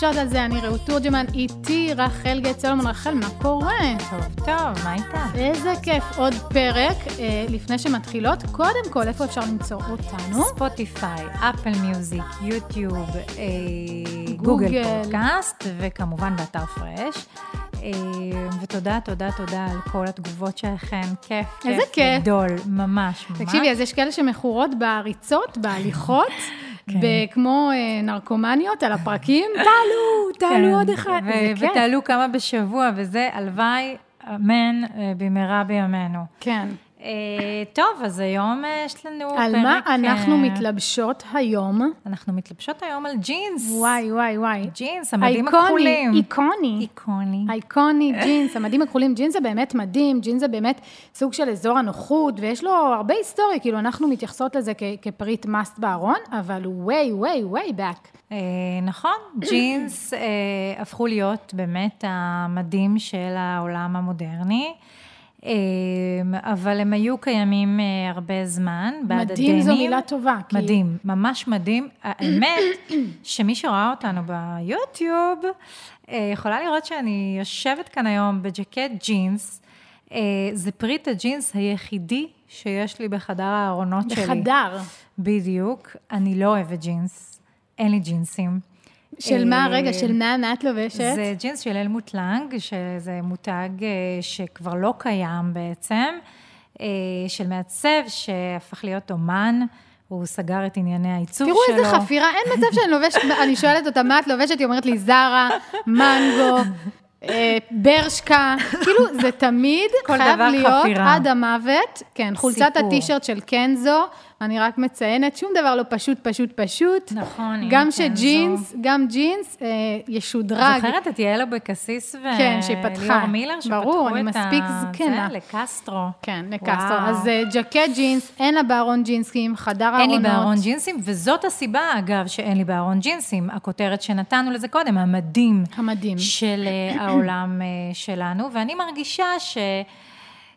מתלבשות על זה, אני רעות תורג'מן, איתי רחל גט סולומון. רחל, מה קורה? טוב, טוב, מה איתה? איזה כיף, עוד פרק. אה, לפני שמתחילות, קודם כל, איפה אפשר למצוא אותנו? ספוטיפיי, אפל מיוזיק, יוטיוב, אה, גוגל. גוגל פודקאסט, וכמובן באתר פרש. אה, ותודה, תודה, תודה על כל התגובות שלכם. כיף, כיף. איזה כיף. גדול, ממש, ממש. תקשיבי, אז יש כאלה שמכורות בעריצות, בהליכות. כמו אה, נרקומניות על הפרקים. תעלו, תעלו כן, עוד אחד. ותעלו כמה בשבוע, וזה הלוואי, אמן, אה, במהרה בימינו. כן. אה, טוב, אז היום אה, יש לנו פרק... על מה אנחנו אה, מתלבשות היום? אנחנו מתלבשות היום על ג'ינס. וואי, וואי, וואי. ג'ינס, המדים איקוני, הכחולים. איקוני. איקוני. אייקוני, ג'ינס, המדים הכחולים, ג'ינס זה באמת מדהים, ג'ינס זה באמת סוג של אזור הנוחות, ויש לו הרבה היסטוריה, כאילו אנחנו מתייחסות לזה כפריט מאסט בארון, אבל הוא way, way, way back. נכון, ג'ינס הפכו להיות באמת המדים של העולם המודרני, אבל הם היו קיימים אה, הרבה זמן, בעד הדנים. מדהים זו מילה טובה. כי- מדהים, ממש מדהים. האמת, שמי שראה אותנו ביוטיוב, אה, יכולה לראות שאני יושבת כאן היום בג'קט ג'ינס. אה, זה פריט הג'ינס היחידי שיש לי בחדר הארונות שלי. בחדר. בדיוק. אני לא אוהבת ג'ינס, אין לי ג'ינסים. של מה, אה, רגע, של מה מה את לובשת? זה ג'ינס של אלמוט לנג, שזה מותג אה, שכבר לא קיים בעצם, אה, של מעצב שהפך להיות אומן, הוא סגר את ענייני העיצוב תראו שלו. איזה חפירה, אין מצב שאני לובשת, אני שואלת אותה, מה את לובשת? היא אומרת לי, זרה, מנגו, ברשקה, כאילו, זה תמיד חייב להיות חפירה. עד המוות. כן, חולצת. הטישרט של קנזו, אני רק מציינת, שום דבר לא פשוט, פשוט, פשוט. נכון, גם קנזו. שג'ינס, גם ג'ינס אה, ישודרג. זוכרת את יעל אבקסיס כן. וליאור מילר, שפתחו ברור, את אני מספיק ה- זקנה. זה, לקסטרו. כן, לקסטרו. וואו. אז אה, ג'קט ג'ינס, אין לה בארון ג'ינסים, חדר הארונות. אין לי בארון ג'ינסים, וזאת הסיבה, אגב, שאין לי בארון ג'ינסים. הכותרת שנתנו לזה קודם, המדים. המדים. של אה, העולם אה, שלנו, ואני מרגישה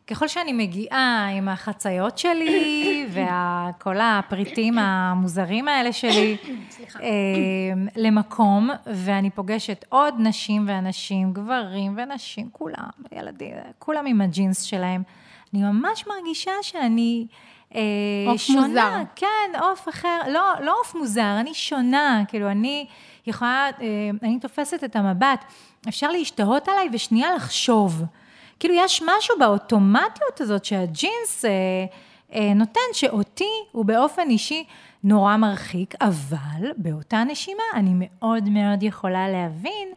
שככל שאני מגיעה עם החציות שלי וכל הפריטים המוזרים האלה שלי אה, למקום, ואני פוגשת עוד נשים ואנשים, גברים ונשים, כולם, ילדים, כולם עם הג'ינס שלהם, אני ממש מרגישה שאני... אה, עוף שונה, מוזר. כן, עוף אחר, לא, לא עוף מוזר, אני שונה, כאילו, אני יכולה, אה, אני תופסת את המבט, אפשר להשתהות עליי ושנייה לחשוב. כאילו, יש משהו באוטומטיות הזאת שהג'ינס אה, אה, נותן, שאותי הוא באופן אישי נורא מרחיק, אבל באותה נשימה אני מאוד מאוד יכולה להבין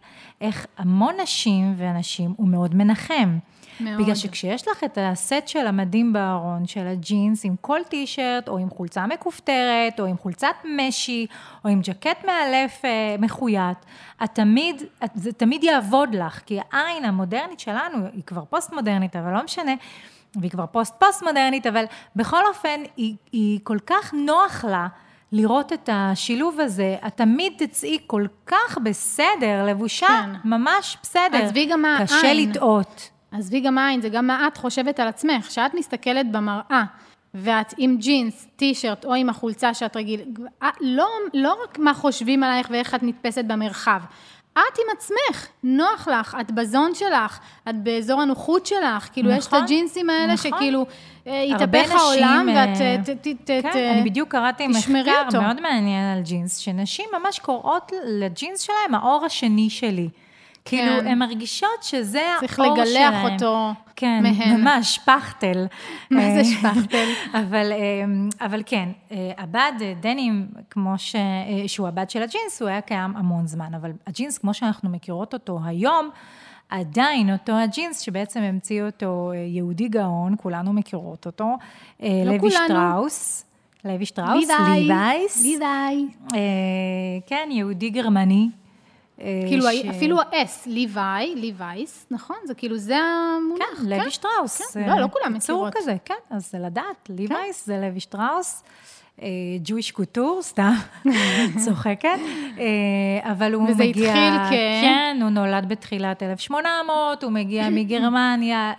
איך המון נשים ואנשים הוא מאוד מנחם. מאוד. בגלל שכשיש לך את הסט של המדים בארון, של הג'ינס, עם כל טישרט, או עם חולצה מכופתרת, או עם חולצת משי, או עם ג'קט מאלף אה, מחויטת, את תמיד, את, זה תמיד יעבוד לך, כי העין המודרנית שלנו היא כבר פוסט-מודרנית, אבל לא משנה, והיא כבר פוסט-פוסט-מודרנית, אבל בכל אופן, היא, היא כל כך נוח לה. לראות את השילוב הזה, את תמיד תצאי כל כך בסדר, לבושה כן. ממש בסדר. עזבי גם מה קשה העין. לטעות. עזבי גם עין, זה גם מה את חושבת על עצמך. כשאת מסתכלת במראה, ואת עם ג'ינס, טישרט, או עם החולצה שאת רגיל, לא, לא רק מה חושבים עלייך ואיך את נתפסת במרחב. את עם עצמך, נוח לך, את בזון שלך, את באזור הנוחות שלך, כאילו יש את נכון, הג'ינסים האלה נכון. שכאילו אה, יתהפך נשים, העולם אה, ואת ת- ת- ת- כן, ת- אני בדיוק קראתי תשמרי מחקר אותו. מאוד מעניין על ג'ינס, שנשים ממש קוראות לג'ינס שלהם האור השני שלי. כאילו, כן. הן מרגישות שזה צריך האור לגלח שלהם. אותו כן, מהן. ממש, שפכטל. מה זה אה, שפכטל? אבל, אה, אבל כן, אה, הבד דנים, כמו ש... שהוא הבד של הג'ינס, הוא היה קיים המון זמן, אבל הג'ינס, כמו שאנחנו מכירות אותו היום, עדיין אותו הג'ינס שבעצם המציא אותו יהודי גאון, כולנו מכירות אותו, לא לוי כולנו. שטראוס. לוי שטראוס, ליווייס. ליוואי. אה, כן, יהודי גרמני, כאילו, ש- אפילו ה-S, ליוואי, ליווייס, נכון? זה כאילו, זה המונח. כן, לוי שטראוס. כן, אה, לא, לא כולם קיצור מכירות. כזה, כן, אז זה לדעת, ליווייס זה לוי שטראוס. ג'ויש קוטור, סתם, צוחקת, אה, אבל הוא וזה מגיע... התחיל כ- כן, הוא נולד בתחילת 1800, הוא מגיע מגרמניה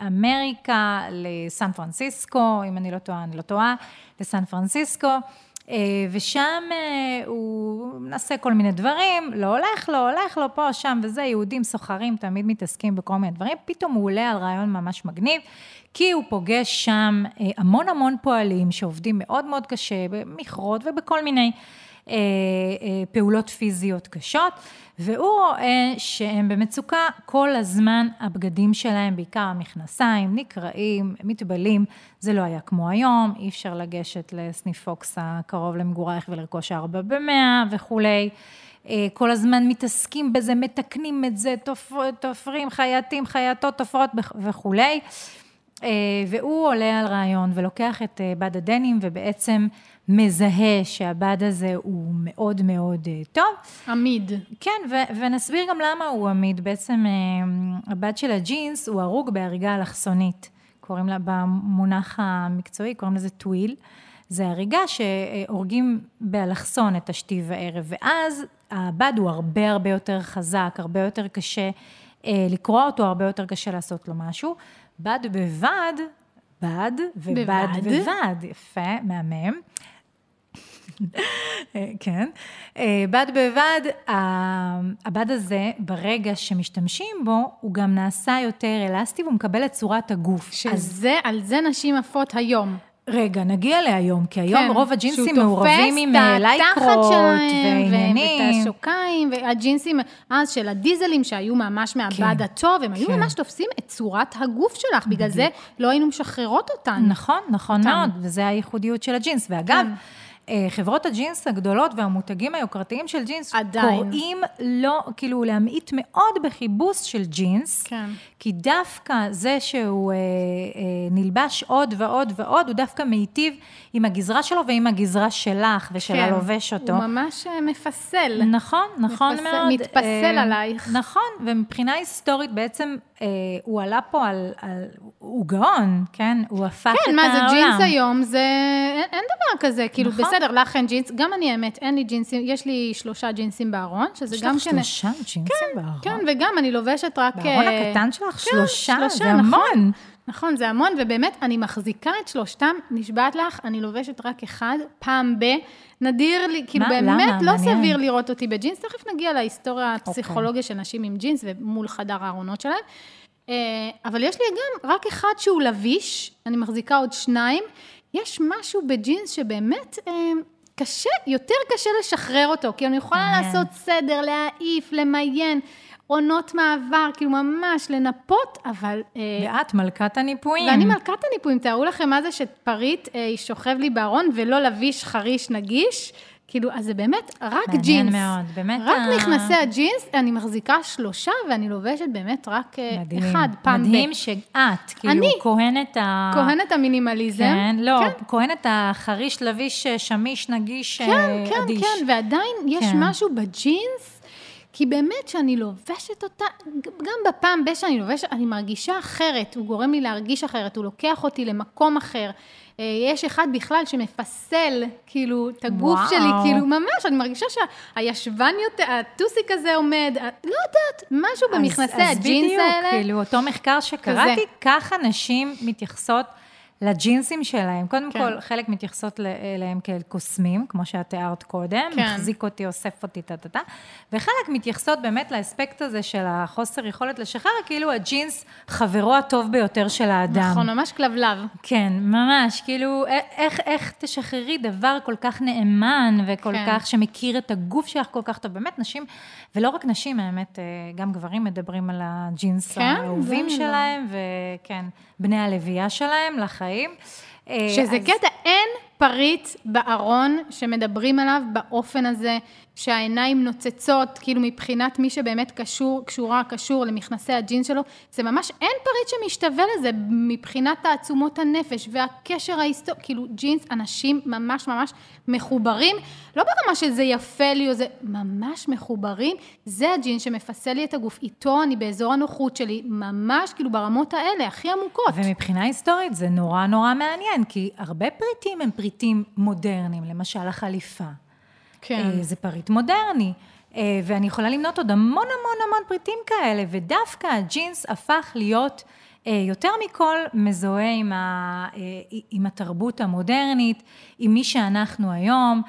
לאמריקה, לסן פרנסיסקו, אם אני לא טועה, אני לא טועה, לסן פרנסיסקו. אה, ושם אה, הוא מנסה כל מיני דברים, לא הולך לו, הולך לו פה, שם וזה, יהודים סוחרים תמיד מתעסקים בכל מיני דברים, פתאום הוא עולה על רעיון ממש מגניב, כי הוא פוגש שם אה, המון המון פועלים שעובדים מאוד מאוד קשה, במכרות ובכל מיני פעולות פיזיות קשות, והוא רואה שהם במצוקה כל הזמן, הבגדים שלהם, בעיקר המכנסיים, נקרעים, מתבלים, זה לא היה כמו היום, אי אפשר לגשת לסניף פוקס הקרוב למגורייך ולרכוש ארבע במאה וכולי. אה, כל הזמן מתעסקים בזה, מתקנים את זה, תופ- תופרים, חייטים, חייטות, תופרות וכ- וכולי. אה, והוא עולה על רעיון ולוקח את אה, בד הדנים ובעצם מזהה שהבד הזה הוא מאוד מאוד אה, טוב. עמיד. כן, ו- ונסביר גם למה הוא עמיד. בעצם אה, הבד של הג'ינס הוא הרוג בהריגה אלכסונית. קוראים לה, במונח המקצועי, קוראים לזה טוויל. זה הריגה שהורגים באלכסון את השתי וערב, ואז הבד הוא הרבה הרבה יותר חזק, הרבה יותר קשה אה, לקרוע אותו, הרבה יותר קשה לעשות לו משהו. בד בבד, בד ובד בבד. בבד, יפה, מהמם. אה, כן. אה, בד בבד, הבד הזה, ברגע שמשתמשים בו, הוא גם נעשה יותר אלסטי והוא מקבל את צורת הגוף. אז שזה, על זה נשים עפות היום. רגע, נגיע להיום, כי היום כן, רוב הג'ינסים מעורבים עם אה, לייקרות ועניינים. ואת השוקיים, והג'ינסים אז של הדיזלים שהיו ממש מהבד כן, הטוב, הם היו כן. ממש תופסים את צורת הגוף שלך, בגלל זה לא היינו משחררות אותן. נכון, נכון אותם. מאוד, וזה הייחודיות של הג'ינס. ואגב, כן. אה, חברות הג'ינס הגדולות והמותגים היוקרתיים של ג'ינס, עדיין. קוראים לא, כאילו להמעיט מאוד בכיבוס של ג'ינס, כן. כי דווקא זה שהוא אה, אה, נלבש עוד ועוד ועוד, הוא דווקא מיטיב עם הגזרה שלו ועם הגזרה שלך ושל כן. הלובש אותו. הוא ממש אה, מפסל. נכון, נכון מפסל- מאוד. מתפסל אה, עלייך. נכון, ומבחינה היסטורית בעצם אה, הוא עלה פה על, על... הוא גאון, כן? הוא הפך את כן, העולם. מה זה ג'ינס היום? זה... אין, אין דבר כזה, כאילו, נכון. בסדר, לך אין ג'ינס, גם אני האמת, אין לי ג'ינסים, יש לי שלושה ג'ינסים בארון, שזה יש גם לך כן... שלושה ג'ינסים בארון? כן, וגם אני לובשת רק... בארון אה, הקטן שלך כן, שלושה? שלושה, זה נכון. המון. נכון, זה המון, ובאמת, אני מחזיקה את שלושתם, נשבעת לך, אני לובשת רק אחד, פעם ב... נדיר לי, כאילו מה? באמת למה? לא מעניין. אוקיי. סביר לראות אותי בג'ינס, תכף נגיע להיסטוריה הפסיכולוגיה של נשים עם ג'ינס ומול חדר הארונות שלהם. אה, אבל יש לי גם רק אחד שהוא לביש, אני מחזיקה עוד שניים. יש משהו בג'ינס שבאמת אה, קשה, יותר קשה לשחרר אותו, כי אני יכולה מעניין. לעשות סדר, להעיף, למיין, עונות מעבר, כאילו ממש לנפות, אבל... אה, ואת מלכת הניפויים. ואני מלכת הניפויים, תארו לכם מה זה שפריט אה, שוכב לי בארון ולא לביש חריש נגיש. כאילו, אז זה באמת רק מעניין ג'ינס. מאוד, באמת רק ה- מכנסי הג'ינס, אני מחזיקה שלושה ואני לובשת באמת רק אה, מדהים. אחד, פעם ב... מדהים שאת, כאילו, אני. כהנת ה... כהנת המינימליזם. כן, לא, כן, כהנת החריש, לביש, אה, שמיש, נגיש, כן, אה, כן, אדיש. כן, ועדיין יש כן. משהו בג'ינס, כי באמת שאני לובשת אותה, גם בפעם ב שאני לובשת, אני מרגישה אחרת, הוא גורם לי להרגיש אחרת, הוא לוקח אותי למקום אחר. אה, יש אחד בכלל שמפסל, כאילו, את הגוף וואו. שלי, כאילו, ממש, אני מרגישה שהישבן יותר, הטוסיק הזה עומד, לא יודעת, משהו במכנסי אז, הג'ינס אז האלה. בדיוק, כאילו, אותו מחקר שקראתי, כזה. ככה נשים מתייחסות לג'ינסים שלהם. קודם כן. כל, חלק מתייחסות אליהם כאל קוסמים, כמו שאת תיארת קודם, כן. מחזיק אותי, אוסף אותי, טה-טה-טה, וחלק מתייחסות באמת לאספקט הזה של החוסר יכולת לשחרר, כאילו הג'ינס חברו הטוב ביותר של האדם. נכון, ממש כלבלב. כן, ממש, כאילו, איך, איך תשחררי דבר כל כך נאמן, וכל כן. כך, שמכיר את הגוף שלך כל כך טוב. באמת, נשים, ולא רק נשים, האמת, אה, גם גברים מדברים על הג'ינס כן? האהובים זה שלהם, וכן, בני הלוויה שלהם לחיים. אה, שזה אז- קטע, אין פריט בארון שמדברים עליו באופן הזה, שהעיניים נוצצות, כאילו מבחינת מי שבאמת קשור, קשורה, קשור למכנסי הג'ינס שלו, זה ממש, אין פריט שמשתווה לזה מבחינת תעצומות הנפש והקשר ההיסטורי, כאילו ג'ינס, אנשים ממש ממש מחוברים, לא ברמה שזה יפה לי או זה, ממש מחוברים, זה הג'ינס שמפסל לי את הגוף, איתו אני באזור הנוחות שלי, ממש כאילו ברמות האלה, הכי עמוקות. ומבחינה היסטורית זה נורא נורא מעניין, כי הרבה פריטים הם פריטים מודרניים, למשל החליפה. כן. אה, זה פריט מודרני. אה, ואני יכולה למנות עוד המון המון המון פריטים כאלה, ודווקא הג'ינס הפך להיות אה, יותר מכל מזוהה עם, ה, עם התרבות המודרנית, עם מי שאנחנו היום,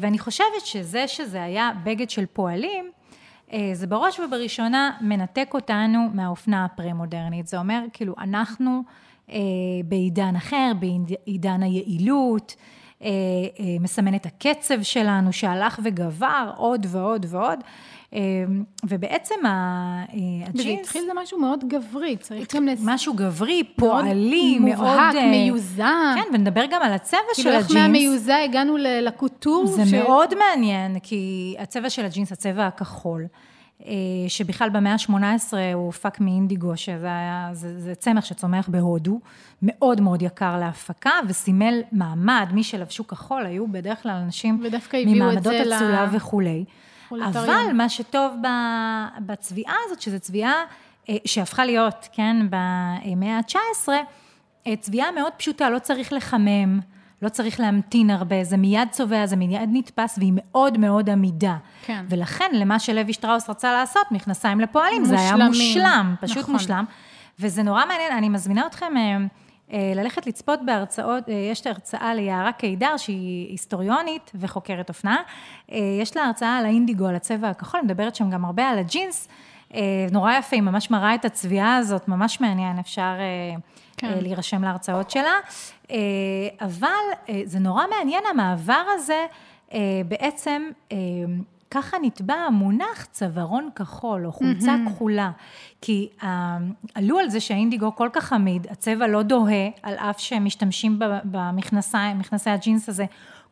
ואני חושבת שזה שזה היה בגד של פועלים, זה בראש ובראשונה מנתק אותנו מהאופנה הפרה-מודרנית. זה אומר, כאילו, אנחנו בעידן אחר, בעידן היעילות, אה, אה, מסמן את הקצב שלנו שהלך וגבר עוד ועוד ועוד. אה, ובעצם הג'ינס... זה התחיל זה משהו מאוד גברי, צריך גם לס... משהו גברי, פועלי, מאוד... מובהק, מיוזע. כן, ונדבר גם על הצבע של הג'ינס. כאילו איך מהמיוזע הגענו לקוטור. זה. מאוד מעניין, כי הצבע של הג'ינס, הצבע הכחול. אה, שבכלל במאה ה-18 הוא הופק מאינדיגו, שזה היה, זה, זה צמח שצומח בהודו, מאוד מאוד יקר להפקה, וסימל מעמד, מי שלבשו כחול היו בדרך כלל אנשים ממעמדות אצולה ל... וכולי. אבל מה שטוב בצביעה הזאת, שזו צביעה אה, שהפכה להיות, כן, במאה ה-19, אה, צביעה מאוד פשוטה, לא צריך לחמם. לא צריך להמתין הרבה, זה מיד צובע, זה מיד נתפס, והיא מאוד מאוד עמידה. כן. ולכן, למה שלוי שטראוס רצה לעשות, מכנסיים לפועלים, מושלמים. זה היה מושלם, פשוט נכון. מושלם. וזה נורא מעניין, אני מזמינה אתכם אה, אה, ללכת לצפות בהרצאות, אה, יש את ההרצאה ליערה קידר, שהיא היסטוריונית וחוקרת אופנה. יש לה הרצאה על האינדיגו, על הצבע הכחול, מדברת שם גם הרבה על הג'ינס. נורא יפה, היא ממש מראה את הצביעה הזאת, ממש מעניין, אפשר כן. להירשם להרצאות שלה. אה, אבל אה, זה נורא מעניין המעבר הזה, אה, בעצם ככה נתבע המונח צווארון כחול או חולצה mm-hmm. כחולה, כי עלו על זה שהאינדיגו כל כך עמיד, הצבע לא דוהה, על אף שהם משתמשים במכנסי, מכנסי הג'ינס הזה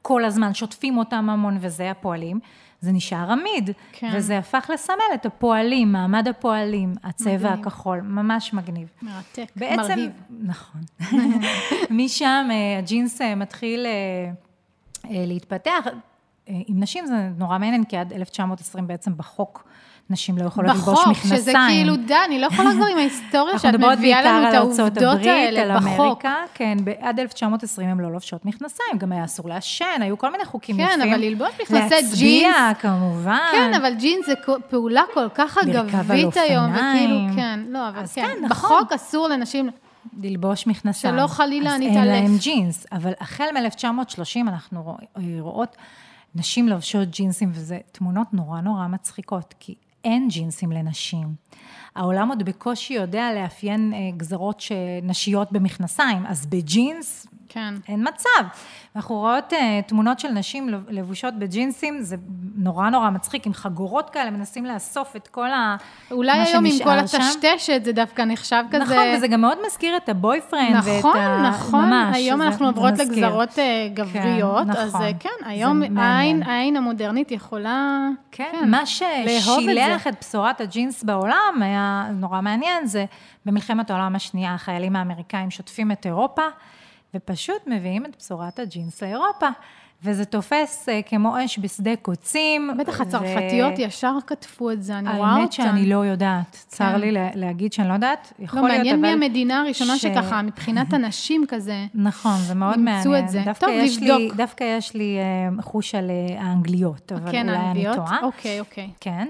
כל הזמן, שוטפים אותם המון וזה הפועלים. זה נשאר עמיד, כן. וזה הפך לסמל את הפועלים, מעמד הפועלים, הצבע מגניב. הכחול, ממש מגניב. מרתק, בעצם, מרהיב. נכון. משם אה, הג'ינס אה, מתחיל אה, להתפתח. עם נשים זה נורא מעניין, כי עד 1920 בעצם בחוק נשים לא יכולות ללבוש מכנסיים. בחוק, שזה כאילו, די, אני לא יכולה כבר עם ההיסטוריה שאת מביאה לנו את העובדות האלה בחוק. על אמריקה, כן, עד 1920 הם לא לובשות מכנסיים, גם היה אסור לעשן, היו כל מיני חוקים כן, יפים. כן, אבל ללבוש מכנסי ג'ינס. להצביע, כמובן. כן, אבל ג'ינס זה פעולה כל כך אגבית היום, וכאילו, כן, לא, אבל כן, כן נכון. בחוק אסור לנשים... ללבוש מכנסיים. שלא חלילה נתעלף. אז אין להם ג'ינס, אבל החל מ-1930 אנחנו רואות נשים לובשות ג'ינסים, וזה תמונות נורא נורא מצחיקות, כי אין ג'ינסים לנשים. העולם עוד בקושי יודע לאפיין אה, גזרות נשיות במכנסיים, אז בג'ינס כן. אין מצב. אנחנו רואות uh, תמונות של נשים לבושות בג'ינסים, זה נורא נורא מצחיק, עם חגורות כאלה, מנסים לאסוף את כל ה... אולי היום עם כל הטשטשת זה דווקא נחשב כזה... נכון, וזה גם מאוד מזכיר את הבויפרנד נכון, ואת ה... נכון, נכון. ממש, היום אנחנו עוברות לגזרות uh, גבריות, כן, אז נכון. אז כן, היום העין, העין המודרנית יכולה... כן, כן מה ששילח את, את בשורת הג'ינס בעולם היה נורא מעניין, זה במלחמת העולם השנייה, החיילים האמריקאים שוטפים את אירופה. ופשוט מביאים את בשורת הג'ינס לאירופה. וזה תופס uh, כמו אש בשדה קוצים. בטח הצרפתיות ו... ישר כתבו את זה, אני רואה אותן. האמת שאני לא יודעת. כן. צר לי להגיד שאני לא יודעת, יכול לא, להיות, אבל... לא, מעניין מי המדינה הראשונה ש... שככה, מבחינת הנשים כזה, נכון, זה מאוד מעניין. אימצו את זה. דווקא טוב, לבדוק. לי, דווקא יש לי uh, חוש על uh, האנגליות, אבל כן, אולי האנגליות? אני טועה. אוקיי, אוקיי. כן.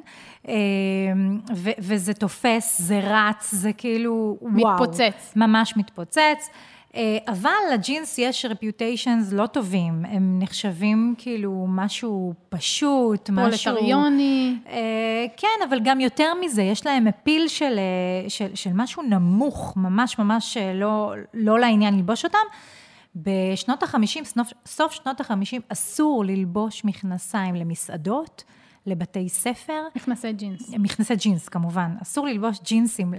ו- וזה תופס, זה רץ, זה כאילו, וואו. מתפוצץ. ממש מתפוצץ. אה, אבל לג'ינס יש reputations לא טובים, הם נחשבים כאילו משהו פשוט, משהו... פרולטריוני. אה, כן, אבל גם יותר מזה, יש להם appeal של, אה, של, של משהו נמוך, ממש ממש לא, לא לעניין ללבוש אותם. בשנות ה-50, סוף, סוף שנות ה-50, אסור ללבוש מכנסיים למסעדות לבתי ספר. מכנסי ג'ינס. מכנסי ג'ינס, כמובן. אסור ללבוש ג'ינסים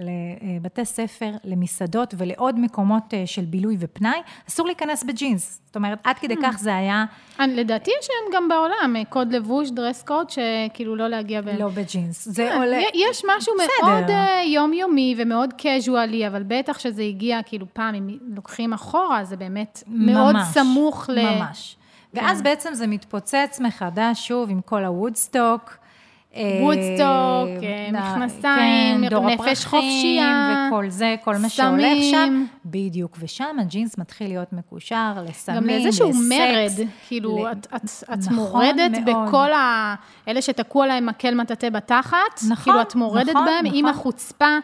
לבתי ספר, למסעדות ולעוד מקומות אה, של בילוי ופנאי. אסור להיכנס בג'ינס. זאת אומרת, עד כדי כך זה היה... אני- לדעתי יש היום גם בעולם אה, קוד לבוש, dress code, שכאילו לא להגיע ב... לא בג'ינס. זה עולה... יש משהו. מאוד אה, יומיומי ומאוד קזואלי, אבל בטח שזה הגיע, כאילו פעם, אם לוקחים אחורה, זה באמת מאוד ממש, סמוך ל... כן. ממש. ואז בעצם זה מתפוצץ מחדש, שוב, עם כל הוודסטוק. אה, וודסטוק, אה, נ- מכנסיים, כן, נפש חופשייה, וכל זה, כל מה שהולך שם. בדיוק, ושם הג'ינס מתחיל להיות מקושר לסמים, גם לאיזשהו לסקס. מרד, כאילו, את, נכון מורדת. בכל ה... אלה שתקוע להם מקל מטאטא בתחת, נכון, כאילו, את מורדת נכון, בהם עם. החוצפה, אה,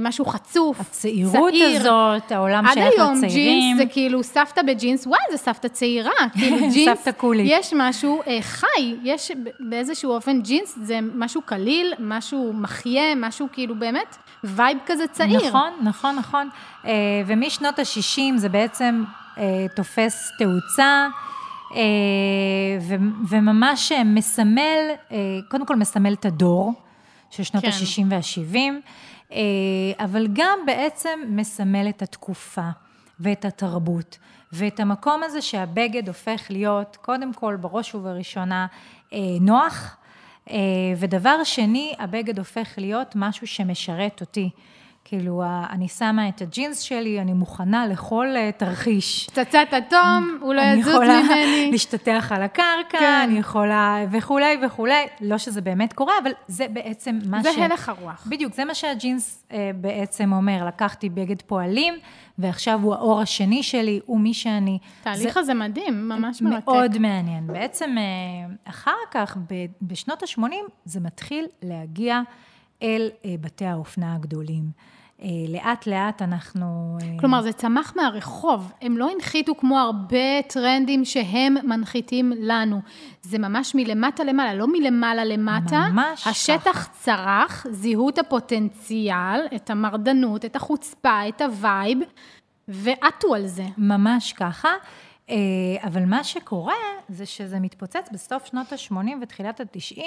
משהו חצוף, הצעירות צעיר. הזאת, העולם עד שייך היום לצעירים. ג'ינס זה כאילו סבתא בג'ינס, וואי, זה סבתא צעירה, כאילו ג'ינס, סבתא קולית. יש משהו אה, חי, יש באיזשהו אופן ג'ינס זה משהו קליל, משהו מחיה, משהו כאילו באמת vibe כזה צעיר. נכון, נכון, נכון. אה, ומשנות ה-60 זה בעצם אה, תופס תאוצה, אה, ו- וממש אה, מסמל, אה, קודם כל מסמל את הדור של שנות כן. ה-60 וה-70, אה, אבל גם בעצם מסמל את התקופה ואת התרבות. ואת המקום הזה שהבגד הופך להיות, קודם כל, בראש ובראשונה, אה, נוח, אה, ודבר שני, הבגד הופך להיות משהו שמשרת אותי. כאילו, אני שמה את הג'ינס שלי, אני מוכנה לכל אה, תרחיש. פצצת אטום, הוא לא אני יזוז יכולה ממני. להשתטח על הקרקע, כן. אני יכולה וכולי וכולי. לא שזה באמת קורה, אבל זה בעצם מה זה ש... הלך הרוח. בדיוק, זה מה שהג'ינס אה, בעצם אומר. לקחתי בגד פועלים, ועכשיו הוא האור השני שלי, הוא מי שאני. התהליך זה הזה מדהים, ממש מרתק. מאוד מעניין. בעצם אה, אחר כך, ב- בשנות ה-80, זה מתחיל להגיע אל אה, בתי האופנה הגדולים. אה, לאט לאט אנחנו... אה, כלומר, זה צמח מהרחוב, הם לא הנחיתו כמו הרבה טרנדים שהם מנחיתים לנו. זה ממש מלמטה למעלה, לא מלמעלה למטה. ממש השטח צרח, זיהו את הפוטנציאל, את המרדנות, את החוצפה, את ה vibe, ועטו על זה. ממש ככה. אה, אבל מה שקורה זה שזה מתפוצץ בסוף שנות ה-80 ותחילת ה-90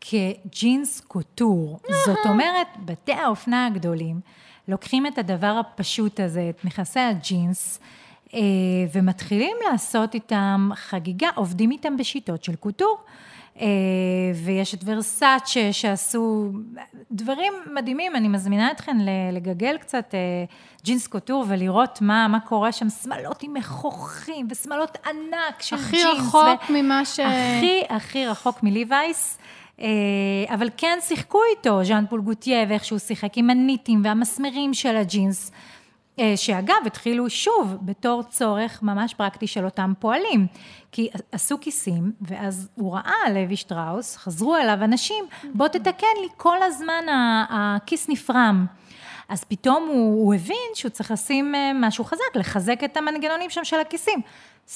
כג'ינס קוטור. זאת אומרת, בתי האופנה הגדולים לוקחים את הדבר הפשוט הזה, את מכסי הג'ינס, אה, ומתחילים לעשות איתם חגיגה, עובדים איתם בשיטות של קוטור. אה, ויש את ורסאצ'ה שעשו דברים מדהימים, אני מזמינה אתכן לגגל קצת אה, ג'ינס קוטור ולראות מה, מה קורה שם, שמלות עם מכוחים ושמלות ענק של הכי ג'ינס. רחוק ממה ש- הכי הכי רחוק מליווייס. אה, אבל כן שיחקו איתו, ז'אן פול גוטיה, ואיך שהוא שיחק עם הניטים והמסמרים של הג'ינס. אה, שאגב, התחילו שוב בתור צורך ממש פרקטי של אותם פועלים. כי עשו כיסים, ואז הוא ראה, לוי שטראוס, חזרו אליו אנשים, בוא תתקן לי, כל הזמן הכיס נפרם. אז פתאום הוא, הוא הבין שהוא צריך לשים אה, משהו חזק, לחזק את המנגנונים שם של הכיסים.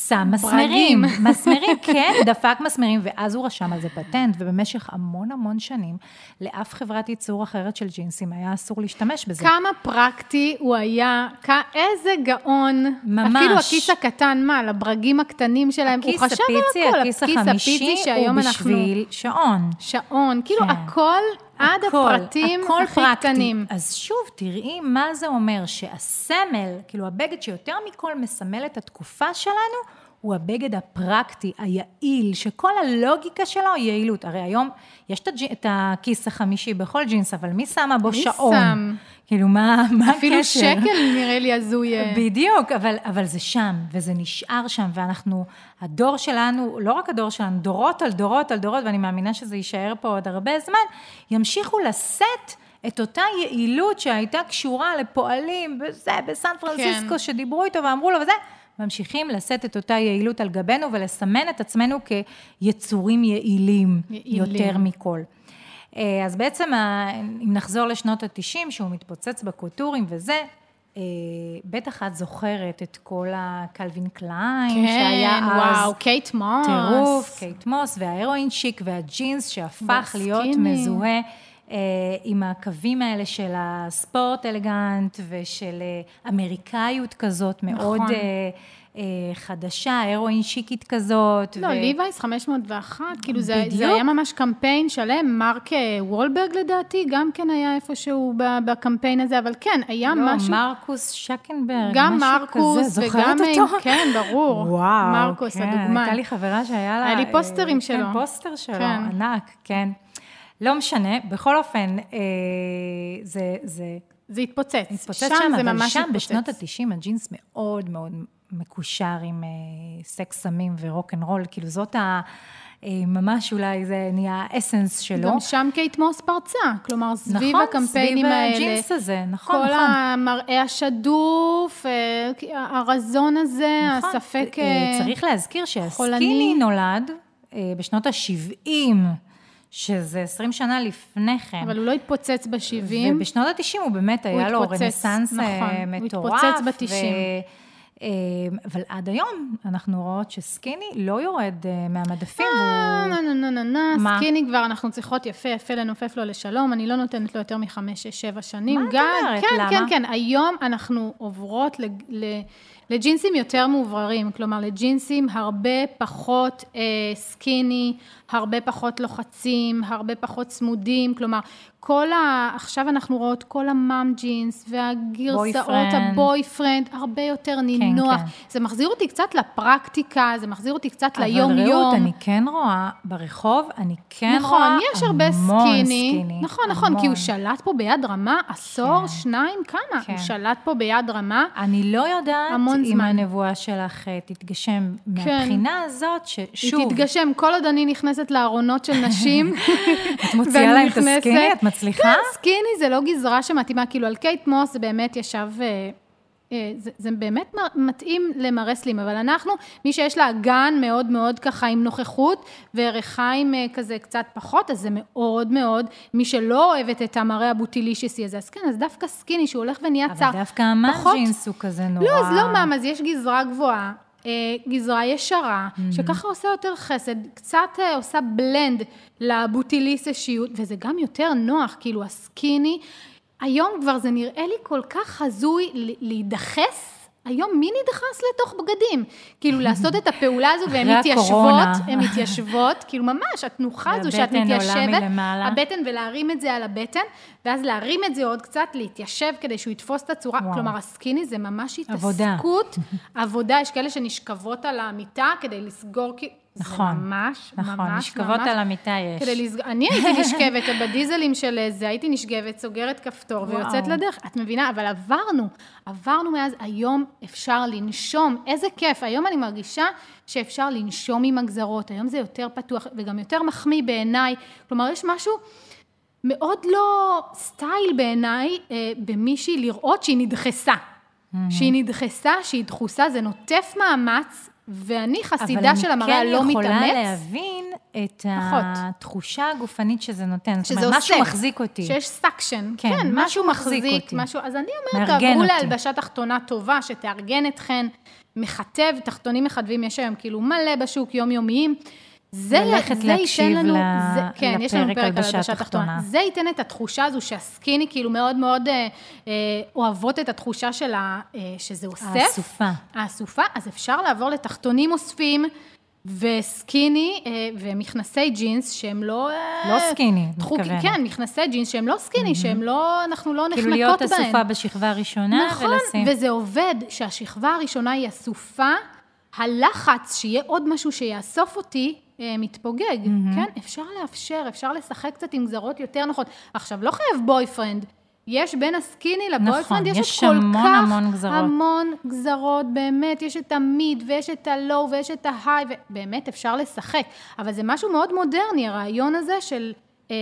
שם מסמרים. מסמרים, כן, דפק מסמרים, ואז הוא רשם על זה פטנט, ובמשך המון המון שנים, לאף חברת ייצור אחרת של ג'ינסים היה אסור להשתמש בזה. כמה פרקטי הוא היה, כ- איזה גאון. ממש. אפילו הכיס הקטן, מה, לברגים הקטנים שלהם, הוא הכיס חשב על הפיצי, הכל. הכיס החמישי, הוא בשביל שעון. שעון, כאילו כן. הכל עד הכל, הפרטים הכל הכי פרקטי. קטנים. אז שוב, תראי מה זה אומר, שהסמל, כאילו הבגד שיותר מכל מסמל את התקופה שלנו, הוא הבגד הפרקטי, היעיל, שכל הלוגיקה שלו היא יעילות. הרי היום יש את, הג'י, את הכיס החמישי בכל ג'ינס, אבל מי שמה בו מי שעון? שם? כאילו, מה, מה הקשר? אפילו שקל נראה לי הזוי. אה. בדיוק, אבל, אבל זה שם, וזה נשאר שם, ואנחנו, הדור שלנו, לא רק הדור שלנו, דורות על דורות על דורות, ואני מאמינה שזה יישאר פה עוד הרבה זמן, ימשיכו לשאת את אותה יעילות שהייתה קשורה לפועלים, בזה, בסן פרנסיסקו, כן. שדיברו איתו ואמרו לו וזה, ממשיכים לשאת את אותה יעילות על גבינו ולסמן את עצמנו כיצורים יעילים, יעילים. יותר מכל. אה, אז בעצם, ה- אם נחזור לשנות ה-90, שהוא מתפוצץ בקוטורים וזה, אה, בטח את זוכרת את כל הקלווין קליין, שהיה כן, אז וואו, קייט מוס. טירוף, קייט מוס וה heroin chic והג'ינס שהפך להיות והסקיני. מזוהה אה, עם הקווים האלה של הספורט אלגנט ושל אה, אמריקאיות כזאת מאוד נכון. אה, אה, חדשה, הרואין שיקית כזאת. לא, ו- ליווייס 501, כאילו זה, בדיוק. זה היה ממש קמפיין שלם, מרק אה, וולברג לדעתי, גם כן היה איפשהו בקמפיין הזה, אבל כן, היה לא, משהו... מרקוס שקנברג, גם משהו מרקוס כזה, וגם... זוכרת אה, אותו? כן, ברור. וואו, מרקוס, כן, הדוגמן. הייתה לי חברה שהיה לה... היה לי אה, פוסטרים שלו. כן, פוסטר שלו, כן. ענק, כן. לא משנה, בכל אופן, אה, זה, זה זה התפוצץ. התפוצץ שם שם, זה אבל ממש שם התפוצץ. בשנות ה-90 הג'ינס מאוד מאוד מקושר עם אה, סקס סמים ו rock and roll, כאילו זאת ה... אה, ממש אולי זה נהיה ה essence שלו. גם שם קייט מוס פרצה, כלומר, סביב נכון, הקמפיינים סביב האלה. הג'ינס הזה, נכון, כל נכון. המראה השדוף, אה, הרזון הזה, נכון. הספק... אה, צריך להזכיר חולני. שהסקיני נולד בשנות ה-70, שזה 20 שנה לפני כן. אבל הוא לא התפוצץ ב-70. ובשנות ה-90 הוא באמת היה לו התפוצץ, רנסאנס אה, נכון, הוא מטורף. התפוצץ ב-90. ו- אבל עד היום אנחנו רואות שסקיני לא יורד אה, מהמדפים. אה, נה נה נה נה? נה, סקיני כבר, אנחנו צריכות יפה יפה לנופף לו לשלום, אני לא נותנת לו יותר מחמש, שש, שבע שנים. מה את אומרת? כן, למה? כן, כן, היום אנחנו עוברות לג'ינסים יותר מאובררים, כלומר לג'ינסים הרבה פחות אה, סקיני, הרבה פחות לוחצים, הרבה פחות צמודים, כלומר, כל ה... עכשיו אנחנו רואות כל ה mom jeans והגרסאות boyfriend. ה boyfriend, הרבה יותר נינוח. כן. זה מחזיר אותי קצת לפרקטיקה, זה מחזיר אותי קצת אבל ליום-יום. רעות, אני כן רואה ברחוב, אני כן נכון, רואה יש הרבה המון סקיני. נכון, נכון, כי הוא המון. שלט פה ביד רמה עשור, כן. שניים, כמה? כן. הוא שלט פה ביד רמה. אני לא יודעת המון אם זמן. הנבואה שלך אה, תתגשם מהבחינה הזאת, ששוב, היא תתגשם, כל עוד אני נכנסת לארונות של נשים. את מוציאה להם את ואני הסקיני, נכנסת- את מצליחה? כן, סקיני זה לא גזרה שמתאימה, כאילו על קייט מוס זה באמת ישב... אה, זה, זה באמת מתאים למראה סלים, אבל אנחנו, מי שיש לה אגן מאוד מאוד ככה עם נוכחות, וריחיים אה, כזה קצת פחות, אז זה מאוד מאוד, מי שלא אוהבת את המראה הבוטילישיסי הזה, אז כן, אז דווקא סקיני שהוא הולך ונהיה צר. אבל דווקא ג'ינס הוא כזה נורא. לא, אז לא מאם, אז יש גזרה גבוהה, אה, גזרה ישרה, שככה עושה יותר חסד, קצת עושה בלנד לבוטיליס אישיות, וזה גם יותר נוח, כאילו הסקיני, היום כבר זה נראה לי כל כך הזוי להידחס. היום מי נדחס לתוך בגדים? כאילו לעשות את הפעולה הזו והן מתיישבות. הן מתיישבות, כאילו ממש, התנוחה הזו שאת מתיישבת. הבטן ולהרים את זה על הבטן, ואז להרים את זה עוד קצת, להתיישב כדי שהוא יתפוס את הצורה, וואו. כלומר הסקיני זה ממש עבודה. התעסקות, עבודה, יש כאלה שנשכבות על המיטה כדי לסגור, נכון, זה ממש, נכון, ממש, נשכבות ממש, על המיטה יש. כדי לסגור, אני הייתי נשכבת בדיזלים של זה, הייתי נשכבת, סוגרת כפתור וואו. ויוצאת לדרך, את מבינה? אבל עברנו, עברנו מאז, היום אפשר לנשום, איזה כיף, היום אני מרגישה שאפשר לנשום עם הגזרות, היום זה יותר פתוח וגם יותר מחמיא בעיניי, כלומר יש משהו... מאוד לא סטייל בעיניי אה, במישהי לראות שהיא נדחסה. שהיא נדחסה, שהיא דחוסה, זה נוטף מאמץ, ואני חסידה של המראה הלא אבל אני כן יכולה מתאמץ. להבין את פחות. התחושה הגופנית שזה נותן. זאת שזה אומרת, עושה. משהו מחזיק אותי. שיש suction. כן, כן, משהו משהו מחזיק מחזיק, אותי. משהו... אז אני אומרת, תעברו. להלבשה תחתונה טובה, שתארגן אתכן, מחטב, תחתונים מחטבים, יש היום כאילו מלא בשוק, יומיומיים. זה, ללכת זה להקשיב ייתן לנו, ל- זה, כן, יש לנו לפרק פרק על הלבשה תחתונה. זה ייתן את התחושה הזו שהסקיני כאילו מאוד מאוד אה, אה, אוהבות את התחושה של ה, אה, שזה אוסף. האסופה. האסופה, אז אפשר לעבור לתחתונים אוספים. וסקיני אה, ומכנסי ג'ינס שהם לא... אה, לא סקיני, דחוק- מתכוונת. כן, מכנסי ג'ינס שהם לא סקיני, שהם לא, אנחנו לא נחנקות כאילו בהם. להיות אסופה בשכבה הראשונה נכון, ולשים... וזה עובד, שהשכבה הראשונה היא אסופה, הלחץ שיהיה עוד משהו שיאסוף אותי, אה, מתפוגג, כן? אפשר לאפשר, אפשר לשחק קצת עם גזרות יותר נוחות. עכשיו, לא חייב בויפרנד. יש בין הסקיני לבויפרנד, יש, יש את כל המון כך המון גזרות. המון גזרות, באמת, יש את המיד ויש את הלואו ויש את ההיי, ובאמת אפשר לשחק. אבל זה משהו מאוד מודרני, הרעיון הזה של אה,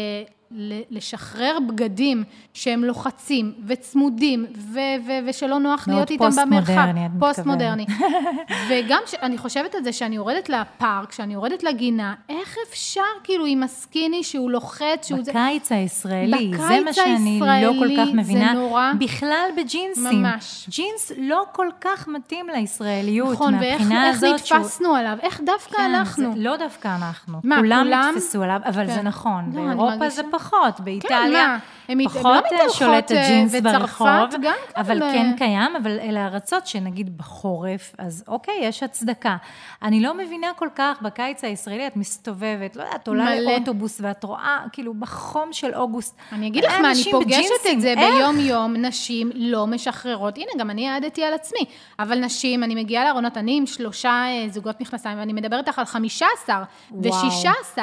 לשחרר בגדים שהם לוחצים וצמודים, ו- ו- ושלא נוח מאוד להיות איתם במרחב. פוסט-מודרני, את פוסט-מודרני. וגם כשאני חושבת על זה שאני יורדת לפארק, כשאני יורדת לגינה, איך אפשר כאילו עם הסקיני שהוא לוחץ, שהוא זה... בקיץ הישראלי, זה בקיץ מה שאני לא כל הישראלי, כך זה מבינה. נורא. בכלל בג'ינסים. ממש. ג'ינס לא כל כך מתאים לישראליות, נכון, ואיך מהבחינה איך הזאת שהוא... נתפסנו עליו, איך דווקא כן, אנחנו. זה לא דווקא אנחנו. מה, כולם כולם? נתפסו עליו, אבל כן. זה נכון. לא, אני באירופה זה פחות, כן, באיטליה... מה? הם פחות לא שולט הג'ינס ברחוב, גם אבל כאלה. כן קיים, אבל אלה ארצות שנגיד בחורף, אז אוקיי, יש הצדקה. אני לא מבינה כל כך, בקיץ הישראלי את מסתובבת, לא יודעת, עולה. לאוטובוס ואת רואה, כאילו, בחום של אוגוסט. אני אגיד לך מה, אני פוגשת את זה? ביום-יום, נשים לא משחררות. הנה, גם אני העדתי על עצמי. אבל נשים, אני מגיעה לארונות, אני עם שלושה אה, זוגות מכנסיים, ואני מדברת איתך על 15 וואו. ו-16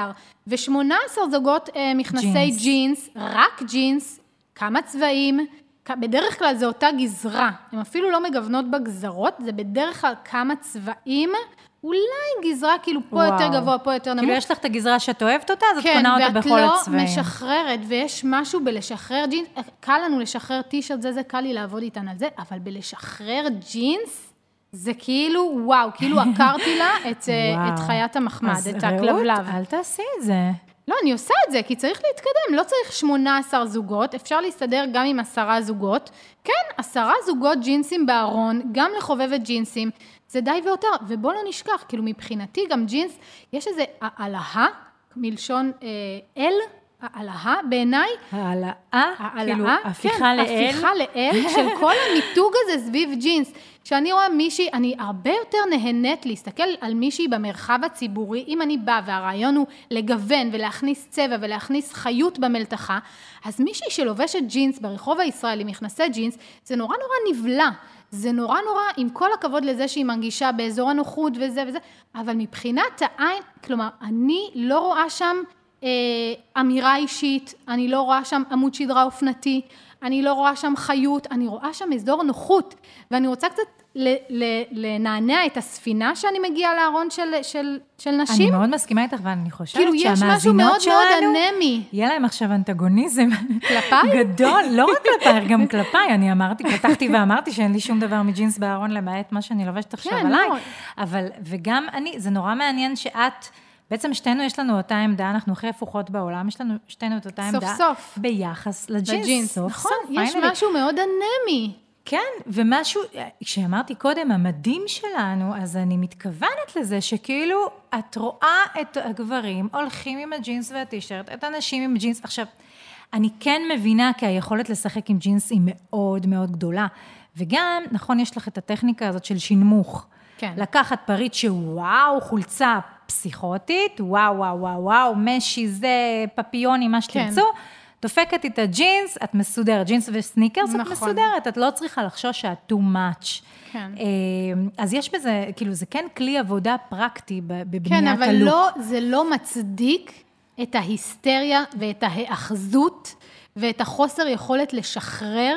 ו-18 זוגות אה, מכנסי ג'ינס. ג'ינס, רק ג'ינס, כמה צבעים. בדרך כלל זו אותה גזרה, הן אפילו לא מגוונות בגזרות, זה בדרך כלל כמה צבעים, אולי גזרה כאילו פה וואו. יותר גבוה, פה יותר נמוך. כאילו, יש לך את הגזרה שאת אוהבת אותה, אז את כן, קונה אותה ואת בכל לא הצבעים. משחררת, ויש משהו בלשחרר ג'ינס, קל לנו לשחרר טישרט, זה, זה קל לי לעבוד איתן על זה, אבל בלשחרר ג'ינס, זה כאילו, וואו, כאילו עקרתי לה את, אה. את חיית המחמד, אז את רעות, הכלבלב. אל תעשי את זה. לא, אני עושה את זה, כי צריך להתקדם, לא צריך 18 זוגות, אפשר להסתדר גם עם עשרה זוגות. כן, עשרה זוגות ג'ינסים בארון, גם לחובבת ג'ינסים, זה די ויותר. ובוא לא נשכח, כאילו מבחינתי גם ג'ינס, יש איזה העלאה, מלשון אה, אל, העלאה בעיניי, העלאה, העלאה, כאילו, הפיכה כן, לאל. הפיכה לאל של כל המיתוג הזה סביב ג'ינס. כשאני רואה מישהי, אני הרבה יותר נהנית להסתכל על מישהי במרחב הציבורי, אם אני באה והרעיון הוא לגוון ולהכניס צבע ולהכניס חיות במלתחה, אז מישהי שלובשת ג'ינס ברחוב הישראלי, מכנסי ג'ינס, זה נורא נורא נבלע. זה נורא נורא, עם כל הכבוד לזה שהיא מרגישה באזור הנוחות וזה וזה, אבל מבחינת העין, כלומר, אני לא רואה שם אמירה אישית, אני לא רואה שם עמוד שדרה אופנתי, אני לא רואה שם חיות, אני רואה שם אזור נוחות, ואני רוצה קצת לנענע את הספינה שאני מגיעה לארון של, של, של אני נשים. מאוד מסכימה איתך, ואני חושבת כאילו, יש משהו שהמאזינות מאוד שלנו, מאוד אנמי. יהיה להם עכשיו אנטגוניזם. כלפיי? גדול, לא רק כלפיי, גם כלפיי. אני אמרתי, פתחתי ואמרתי שאין לי שום דבר מג'ינס בארון, למעט מה שאני לובשת עכשיו כן, עליי. לא. אבל, וגם אני, זה נורא מעניין שאת... בעצם שתינו יש לנו אותה עמדה, אנחנו הכי הפוכות בעולם, יש לנו שתינו את אותה סוף עמדה. סוף. ביחס לג'ינס. בג'ינס, סוף נכון, סוף, יש. משהו מאוד אנמי. כן, ומשהו, כשאמרתי קודם, המדים שלנו, אז אני מתכוונת לזה שכאילו, את רואה את הגברים הולכים עם הג'ינס והטישרט, את הנשים עם ג'ינס. עכשיו, אני כן מבינה כי היכולת לשחק עם ג'ינס היא מאוד מאוד גדולה. וגם, נכון, יש לך את הטכניקה הזאת של שינמוך. כן. לקחת פריט שוואו, חולצה פסיכוטית, וואו, וואו, וואו, וואו, משי זה, פפיוני, מה שתרצו. דופקת את הג'ינס, את מסודרת, ג'ינס וסניקרס, את נכון. מסודרת, את לא צריכה לחשוש שאת too much. כן. אה, אז יש בזה, כאילו, זה כן כלי עבודה פרקטי ב- כן, בבניית אבל הלוק. לא, זה לא מצדיק את ההיסטריה ואת ההאחזות ואת החוסר יכולת לשחרר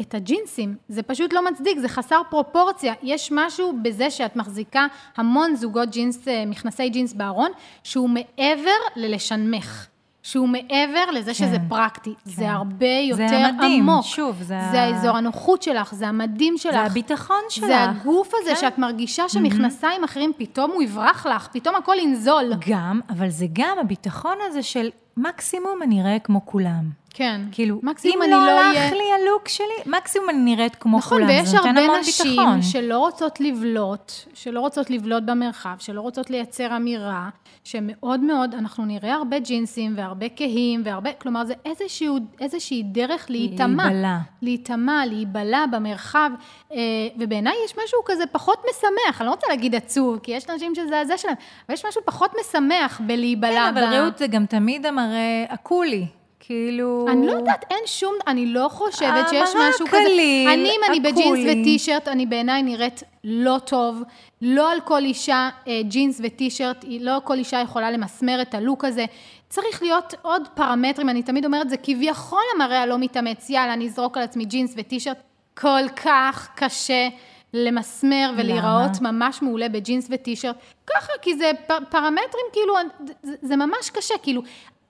את הג'ינסים. זה פשוט לא מצדיק, זה חסר פרופורציה. יש משהו בזה שאת מחזיקה המון זוגות ג'ינס, אה, מכנסי ג'ינס בארון, שהוא מעבר ללשנמך. שהוא מעבר לזה שזה פרקטי. זה הרבה יותר זה המדים, עמוק. שוב, זה ה- זה האזור הנוחות שלך, זה המדים שלך. זה הביטחון שלך. זה הגוף הזה כן. שאת מרגישה שמכנסיים אחרים, פתאום הוא יברח לך, פתאום הכל ינזול. גם, אבל זה גם הביטחון הזה של מקסימום אני אראה כמו כולם. כן. כאילו, מקסימום אם אני לא לא הלך אהיה... לי הלוק שלי, מקסימום אני נראית כמו נכון, כולם. ויש זה נותן הרבה נשים ביטחון. שלא רוצות לבלוט, שלא רוצות לבלוט במרחב, שלא רוצות לייצר אמירה, שמאוד מאוד, אנחנו נראה הרבה ג'ינסים והרבה כהים והרבה, כלומר זה איזשהו, איזושהי דרך להיטמע. להיבלע. להיטמע, להיבלע במרחב, אה, ובעיניי יש משהו כזה פחות משמח, אני לא רוצה להגיד עצוב, כי יש אנשים שזה הזה שלהם, אבל יש משהו פחות משמח בלהיבלע. כן, אבל ב- רעות זה גם תמיד המראה הקולי. כאילו... אני לא יודעת, אין שום, אני לא חושבת שיש משהו כזה. הקליל, אני, אם אני בג'ינס. וטישרט, אני בעיניי נראית לא טוב. לא על כל אישה אה, ג'ינס וטישרט, לא כל אישה יכולה למסמר את הלוק הזה. צריך להיות עוד פרמטרים, אני תמיד אומרת, זה כביכול המראה הלא מתאמץ, יאללה, אני אזרוק על עצמי ג'ינס וטישרט. כל כך קשה למסמר ולהיראות ממש מעולה בג'ינס וטישרט. ככה, כי זה פרמטרים, כאילו, זה, זה ממש קשה, כאילו,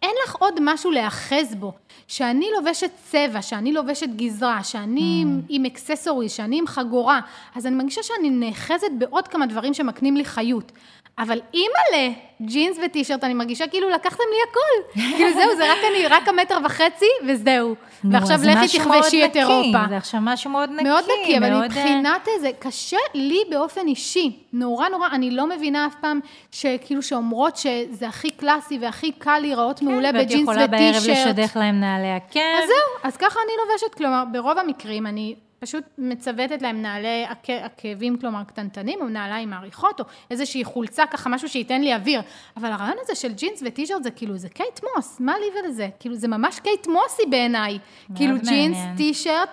אין לך עוד משהו להאחז בו. שאני לובשת צבע, שאני לובשת גזרה, שאני עם, עם accessories, שאני עם חגורה, אז אני מרגישה שאני נאחזת בעוד כמה דברים שמקנים לי חיות. אבל אימא'לה, ג'ינס וטישרט, אני מרגישה כאילו לקחתם לי הכל. כאילו זהו, זה רק אני, רק המטר וחצי, וזהו. ועכשיו לכי תכבשי את אירופה. זה עכשיו משהו מאוד נקי. מאוד נקי, אבל מאוד, אה, מבחינת זה, קשה לי באופן אישי, נורא נורא, אני לא מבינה אף פעם שכאילו שאומרות שזה הכי קלאסי והכי קל להיראות מעולה כן, ואת בג'ינס יכולה בערב וטישרט. לשדך להם נעלי עקב. אז זהו, אז ככה אני לובשת, כלומר, ברוב המקרים אני פשוט מצוותת להם נעלי עק- עקבים, כלומר, קטנטנים, או נעליים מאריכות, או איזושהי חולצה, ככה משהו שייתן לי אוויר. אבל הרעיון הזה של ג'ינס וטישרט זה כאילו, זה קייט מוס, מה לי ולזה? כאילו, זה ממש קייט מוסי בעיניי. כאילו, ג'ינס. טישרט.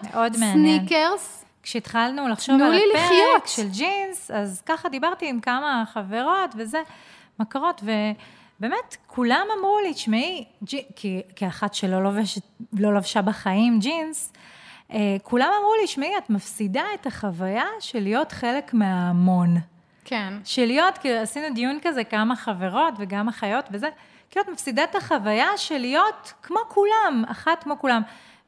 סניקרס. כשהתחלנו לחשוב על הפרק לחיות. של ג'ינס, אז ככה דיברתי עם כמה חברות וזה, מכרות, ובאמת, כולם אמרו לי, תשמעי, ג'י- כי- כאחת שלא לובשת, לא לבשה בחיים ג'ינס, כולם אמרו לי, שמעי, את מפסידה את החוויה של להיות חלק מההמון. כן. של להיות, כאילו, עשינו דיון כזה, כמה חברות וגם אחיות וזה, כאילו, את מפסידה את החוויה של להיות כמו כולם, אחת כמו כולם.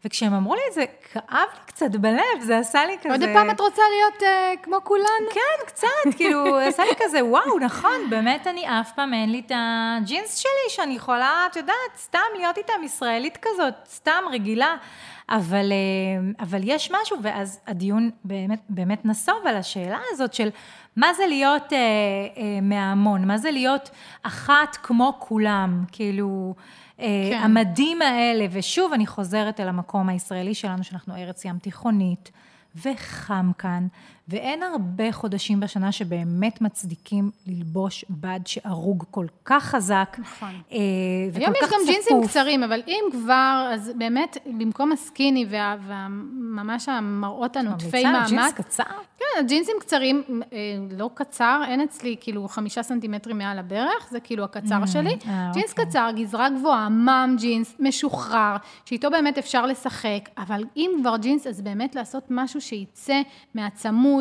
וכשהם אמרו לי את זה, כאב לי קצת בלב, זה עשה לי כזה... עוד פעם את רוצה להיות אה, כמו כולן? כן, קצת, כאילו, עשה לי כזה, וואו, נכון, באמת אני אף פעם אין לי את הג'ינס שלי, שאני יכולה, את יודעת, סתם להיות איתם ישראלית כזאת, סתם רגילה. אבל, אה, אבל יש משהו, ואז הדיון באמת, באמת נסוב על השאלה הזאת של מה זה להיות אה, אה, מההמון, מה זה להיות אחת כמו כולם, כאילו, אה, כן. המדים האלה, ושוב אני חוזרת אל המקום הישראלי שלנו, שאנחנו ארץ ים תיכונית, וחם כאן, ואין הרבה חודשים בשנה שבאמת מצדיקים ללבוש בד שארוג כל כך חזק, נכון. אה, וכל היום יש כך גם ג'ינסים צפוף. קצרים, אבל אם כבר, אז באמת, במקום הסקיני וה- וממש המראות הנוטפי ממליצה, ג'ינס קצר? כן, ג'ינסים קצרים, אה, לא קצר, אין אצלי כאילו חמישה סנטימטרים מעל הברך, זה כאילו הקצר שלי. אה, ג'ינס אוקיי. קצר, גזרה גבוהה, mom jeans, משוחרר, שאיתו באמת אפשר לשחק, אבל אם כבר ג'ינס, אז באמת לעשות משהו שיצא מהצמוד,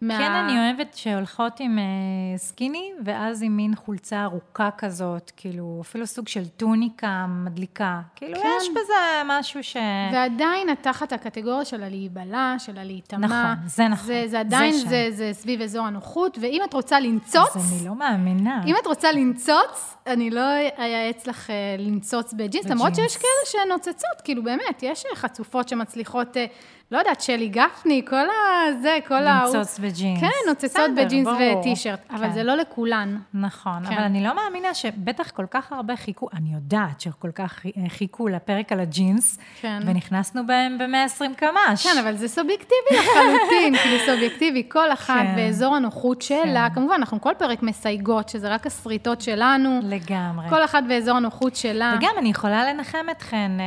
מה... כן, אני אוהבת שהולכות עם אה, סקיני, ואז עם מין חולצה ארוכה כזאת, כאילו, אפילו סוג של טוניקה מדליקה. כאילו, כן. יש בזה משהו ש... ועדיין את תחת הקטגוריה של הלהיבלע, של הלהיטמע. נכון, זה נכון. זה, זה עדיין, זה זה. זה, סביב אזור הנוחות, ואם את רוצה לנצוץ, אז אני לא מאמינה. אם את רוצה לנצוץ, אני לא אייעץ לך אה, לנצוץ בג'ינס, למרות. שיש כאלה שנוצצות, כאילו באמת, יש חצופות שמצליחות, אה, לא יודעת, שלי גפני, כל ה... זה, כל ה... לנצוץ בג'ינס. כן, נוצצות בג'ינס. וטישרט, אבל כן. זה לא לכולן. נכון, כן. אבל אני לא מאמינה שבטח כל כך הרבה חיכו, אני יודעת שכל כך חיכו לפרק על הג'ינס, כן. ונכנסנו בהם ב-120 קמ"ש. כן, אבל זה סובייקטיבי לחלוטין, כאילו סובייקטיבי, כל אחת. באזור הנוחות שלה, כמובן, אנחנו כל פרק מסייגות, שזה רק הסריטות שלנו, לגמרי. כל אחת באזור הנוחות שלה. וגם אני יכולה לנחם אתכן, אה,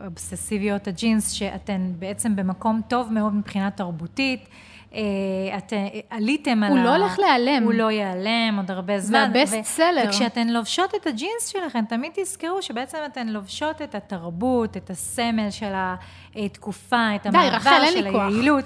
אה, אובססיביות הג'ינס, שאתן בעצם במקום טוב מאוד מבחינה תרבותית. אה, אתן עליתם על הוא. לא הולך להיעלם. הוא לא ייעלם עוד הרבה זמן. והבסט ו- סלר. וכשאתן לובשות את הג'ינס שלכן, תמיד תזכרו שבעצם אתן לובשות את התרבות, את הסמל של התקופה, את די, המעבר לי של. היעילות.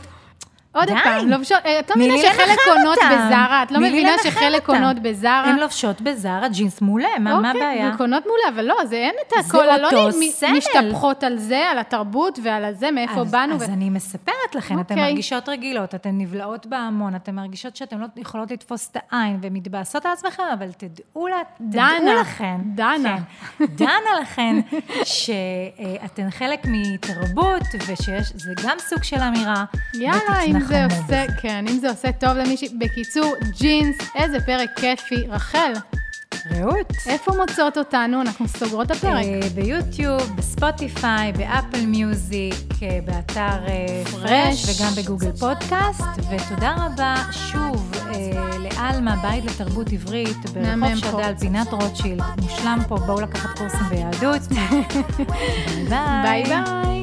עוד. פעם, לובשות, אה, את לא מבינה שחלק קונות. בזארה, את לא מבינה שחלק. קונות בזארה. הן לובשות בזארה ג'ינס מעולה, מה מה הבעיה? אוקיי, קונות מולה, אבל לא, זה אין את זה הכל, לא. משתפכות על זה, על התרבות ועל הזה, מאיפה באנו. אז אני מספרת לכן, אתן אוקיי. מרגישות רגילות, אתן נבלעות בהמון, אתן מרגישות שאתן לא יכולות לתפוס את העין ומתבאסות על עצמכם, אבל תדעו לכן, דנה. כן, דנה לכן, שאתן חלק מתרבות, ושיש, זה גם סוג של אמירה, יאללה, אם זה ותתנחמו עושה, בזה. כן, אם זה עושה טוב למישהי. בקיצור, ג'ינס, איזה פרק כיפי. רחל, רעות. איפה מוצאות אותנו? אנחנו סוגרות את הפרק. אה, ביוטיוב, בספוטיפיי, באפל מיוזיק, אה, באתר אה, פרש וגם בגוגל פודקאסט. ותודה רבה שוב לאלמה, בית לתרבות עברית, ברחוב. שד"ל, פינת רוטשילד. מושלם פה, בואו לקחת קורסים ביהדות. ביי ביי